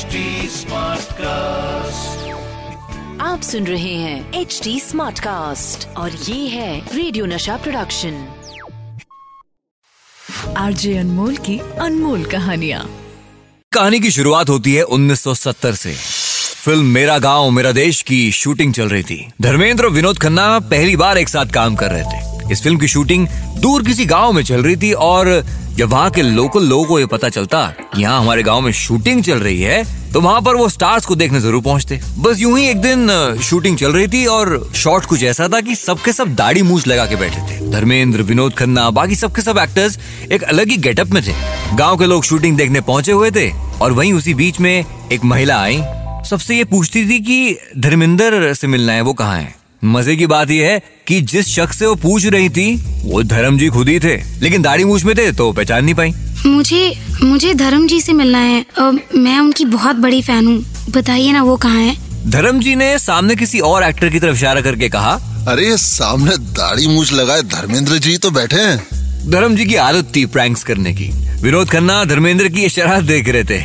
HD Smartcast. आप सुन रहे हैं एच डी स्मार्ट कास्ट और ये है रेडियो नशा प्रोडक्शन आरजे अनमोल की अनमोल कहानियाँ। कहानी की शुरुआत होती है 1970 से। फ़िल्म मेरा गाँव मेरा देश की शूटिंग चल रही थी। धर्मेंद्र और विनोद खन्ना पहली बार एक साथ काम कर रहे थे। इस फ़िल्म की शूटिंग दूर किसी गाँव में चल रही थी और जब वहाँ के लोकल लोगों को ये पता चलता कि यहाँ हमारे गाँव में शूटिंग चल रही है तो वहाँ पर वो स्टार्स को देखने ज़रूर पहुँचते। बस यूँ ही एक दिन शूटिंग चल रही थी और शॉट कुछ ऐसा था कि सबके सब दाढ़ी मूछ लगा के बैठे थे। धर्मेंद्र, विनोद खन्ना, बाकी सबके सब एक्टर्स एक अलग ही गेटअप में थे। गाँव के लोग शूटिंग देखने पहुँचे हुए थे और वहीं उसी बीच में एक महिला आई। सबसे ये पूछती थी कि, धर्मेंद्र से मिलना है, वो कहाँ है? मज़े की बात यह है कि जिस शख्स से वो पूछ रही थी वो धर्म जी खुद ही थे। लेकिन दाढ़ी मूछ में थे तो पहचान नहीं पाई। मुझे मुझे धर्म जी से मिलना है। अ, मैं उनकी बहुत बड़ी फ़ैन हूँ। बताइए ना वो कहाँ है? धर्म जी ने सामने किसी और एक्टर की तरफ़ इशारा करके कहा अरे सामने दाढ़ी मूछ लगाए धर्मेंद्र जी तो बैठे हैं। धर्म जी की आदत थी प्रैंक्स करने की। विनोद खन्ना धर्मेंद्र की शरारत देख रहे थे।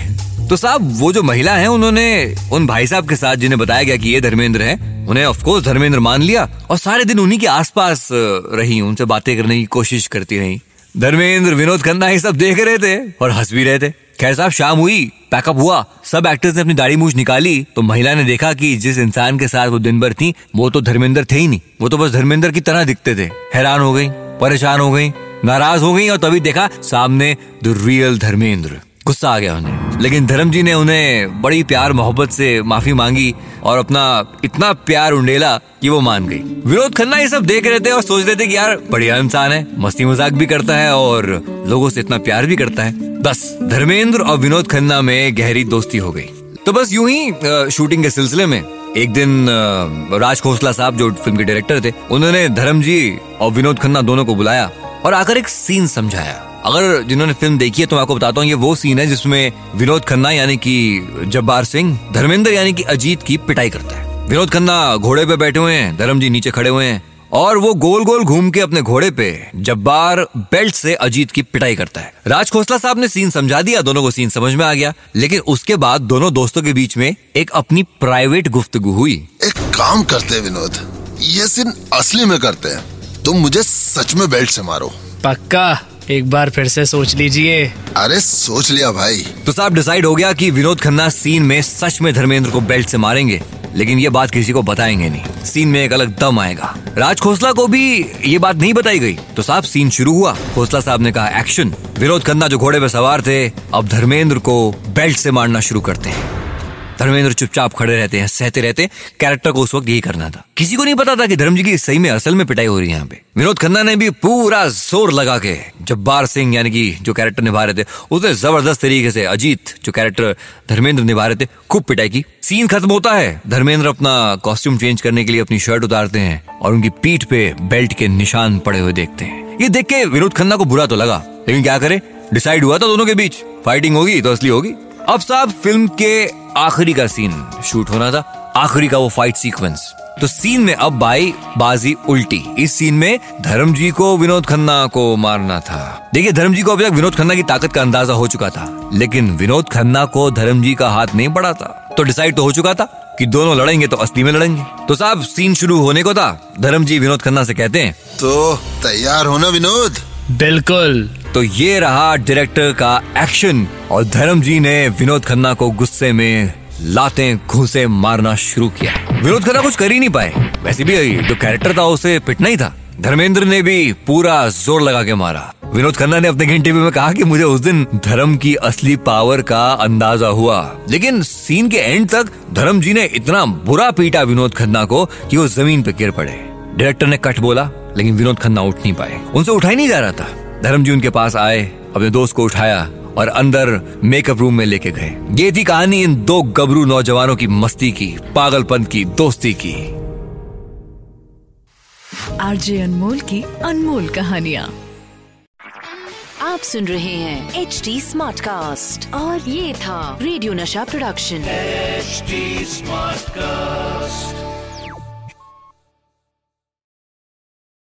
तो साहब वो जो महिला है उन्होंने उन भाई साहब के साथ जिन्हें बताया गया कि ये धर्मेंद्र है उन्हें ऑफ़ कोर्स धर्मेंद्र मान लिया और सारे दिन उन्हीं के आसपास रही, उनसे बातें करने की कोशिश करती रही। धर्मेंद्र, विनोद खन्ना ये सब देख रहे थे और हंस भी रहे थे। खैर साहब, शाम हुई पैकअप हुआ, सब एक्टर्स ने अपनी दाढ़ी मूछ निकाली तो महिला ने देखा कि जिस इंसान के साथ वो दिन भर थी, वो तो धर्मेंद्र थे ही नहीं। वो तो बस धर्मेंद्र की तरह दिखते थे। हैरान हो गई, परेशान हो गई, नाराज़ हो गई और तभी देखा सामने द रियल धर्मेंद्र। गुस्सा आ गया उन्हें। लेकिन धर्म जी ने उन्हें बड़ी प्यार मोहब्बत से माफ़ी मांगी और अपना इतना प्यार उंडेला कि वो मान गई। विनोद खन्ना ये सब देख रहे थे और सोच रहे थे कि यार, बढ़िया इंसान है, मस्ती मज़ाक भी करता है और लोगों से इतना प्यार भी करता है। बस, धर्मेंद्र और विनोद खन्ना में गहरी दोस्ती हो गई। तो बस यूँ ही शूटिंग के सिलसिले में, एक दिन राज खोसला साहब, जो फ़िल्म के डायरेक्टर थे, उन्होंने धर्म जी और विनोद खन्ना दोनों को बुलाया और आकर एक सीन समझाया। अगर जिन्होंने फ़िल्म देखी है तो मैं आपको बताता हूँ ये वो सीन है जिसमें विनोद खन्ना यानी कि जब्बार सिंह धर्मेंद्र यानी कि अजीत की पिटाई करता है। विनोद खन्ना घोड़े पे बैठे हुए हैं धर्म जी नीचे खड़े हुए हैं और वो गोल गोल घूम के अपने घोड़े पे जब्बार बेल्ट से अजीत की पिटाई करता है। राज खोसला साहब ने सीन समझा दिया दोनों को सीन समझ में आ गया लेकिन उसके बाद दोनों दोस्तों के बीच में एक अपनी प्राइवेट गुफ्तगू हुई। एक काम करते हैं विनोद ये सीन असली में करते हैं तुम मुझे सच में बेल्ट से मारो। पक्का? एक बार फिर से सोच लीजिए। अरे सोच लिया भाई। तो साहब डिसाइड हो गया कि विनोद खन्ना सीन में सच में धर्मेंद्र को बेल्ट से मारेंगे लेकिन ये बात किसी को बताएँगे नहीं। सीन में एक अलग दम आएगा। राज खोसला को भी ये बात नहीं बताई गई। तो साहब सीन शुरू हुआ। खोसला साहब ने कहा एक्शन विनोद खन्ना जो घोड़े पे सवार थे अब धर्मेंद्र को बेल्ट से मारना शुरू करते हैं। धर्मेंद्र चुपचाप खड़े रहते हैं, सहते रहते कैरेक्टर को उस वक्त यही करना था। किसी को नहीं पता था कि धर्म जी की सही में, असल में पिटाई हो रही है यहाँ पे। विनोद खन्ना ने भी पूरा ज़ोर लगा के जब्बार सिंह, यानी कि जो कैरेक्टर निभा रहे थे, उसने ज़बरदस्त तरीके से अजीत, जो कैरेक्टर धर्मेंद्र निभा रहे थे, खूब पिटाई की। सीन खत्म होता है। धर्मेंद्र अपना कॉस्ट्यूम चेंज करने के लिए अपनी शर्ट उतारते हैं और उनकी पीठ पे बेल्ट के निशान पड़े हुए देखते हैं। ये देख के विनोद खन्ना को बुरा तो लगा, लेकिन क्या करे? डिसाइड हुआ था दोनों के बीच। फाइटिंग होगी तो असली होगी। अब साहब फ़िल्म के आखिरी का सीन शूट होना था आखिरी का वो फाइट सीक्वेंस तो सीन में अब भाई बाजी उल्टी। इस सीन में धर्म जी को विनोद खन्ना को मारना था। देखिए धर्म जी को अभी तक विनोद खन्ना की ताकत का अंदाज़ा हो चुका था लेकिन विनोद खन्ना को धर्म जी का हाथ नहीं पड़ा था। तो डिसाइड तो हो चुका था कि दोनों लड़ेंगे तो असली में लड़ेंगे। तो साहब सीन शुरू होने को था। धर्म जी विनोद खन्ना से कहते हैं तो तैयार हो ना विनोद? बिल्कुल। तो ये रहा डायरेक्टर का एक्शन और धर्म जी ने विनोद खन्ना को गुस्से में लाते घूसे मारना शुरू किया। विनोद खन्ना कुछ कर ही नहीं पाए। वैसे भी जो कैरेक्टर था उसे पिटना ही था। धर्मेंद्र ने भी पूरा ज़ोर लगा के मारा। विनोद खन्ना ने अपने इंटरव्यू में कहा कि मुझे उस दिन धर्म की असली पावर का अंदाज़ा हुआ। लेकिन सीन के एंड तक धर्म जी ने इतना बुरा पीटा विनोद खन्ना को कि वो ज़मीन पे गिर पड़े। डायरेक्टर ने कट बोला, लेकिन विनोद खन्ना उठ नहीं पाए। उनसे उठाई नहीं जा रहा था। धर्म जी उनके पास आए अपने दोस्त को उठाया और अंदर मेकअप रूम में लेके गए। ये थी कहानी इन दो गबरू नौजवानों की मस्ती की पागलपन की दोस्ती की। आरजे अनमोल की अनमोल कहानिया। आप सुन रहे हैं एच डी स्मार्ट कास्ट और ये था रेडियो नशा प्रोडक्शन HD Smartcast.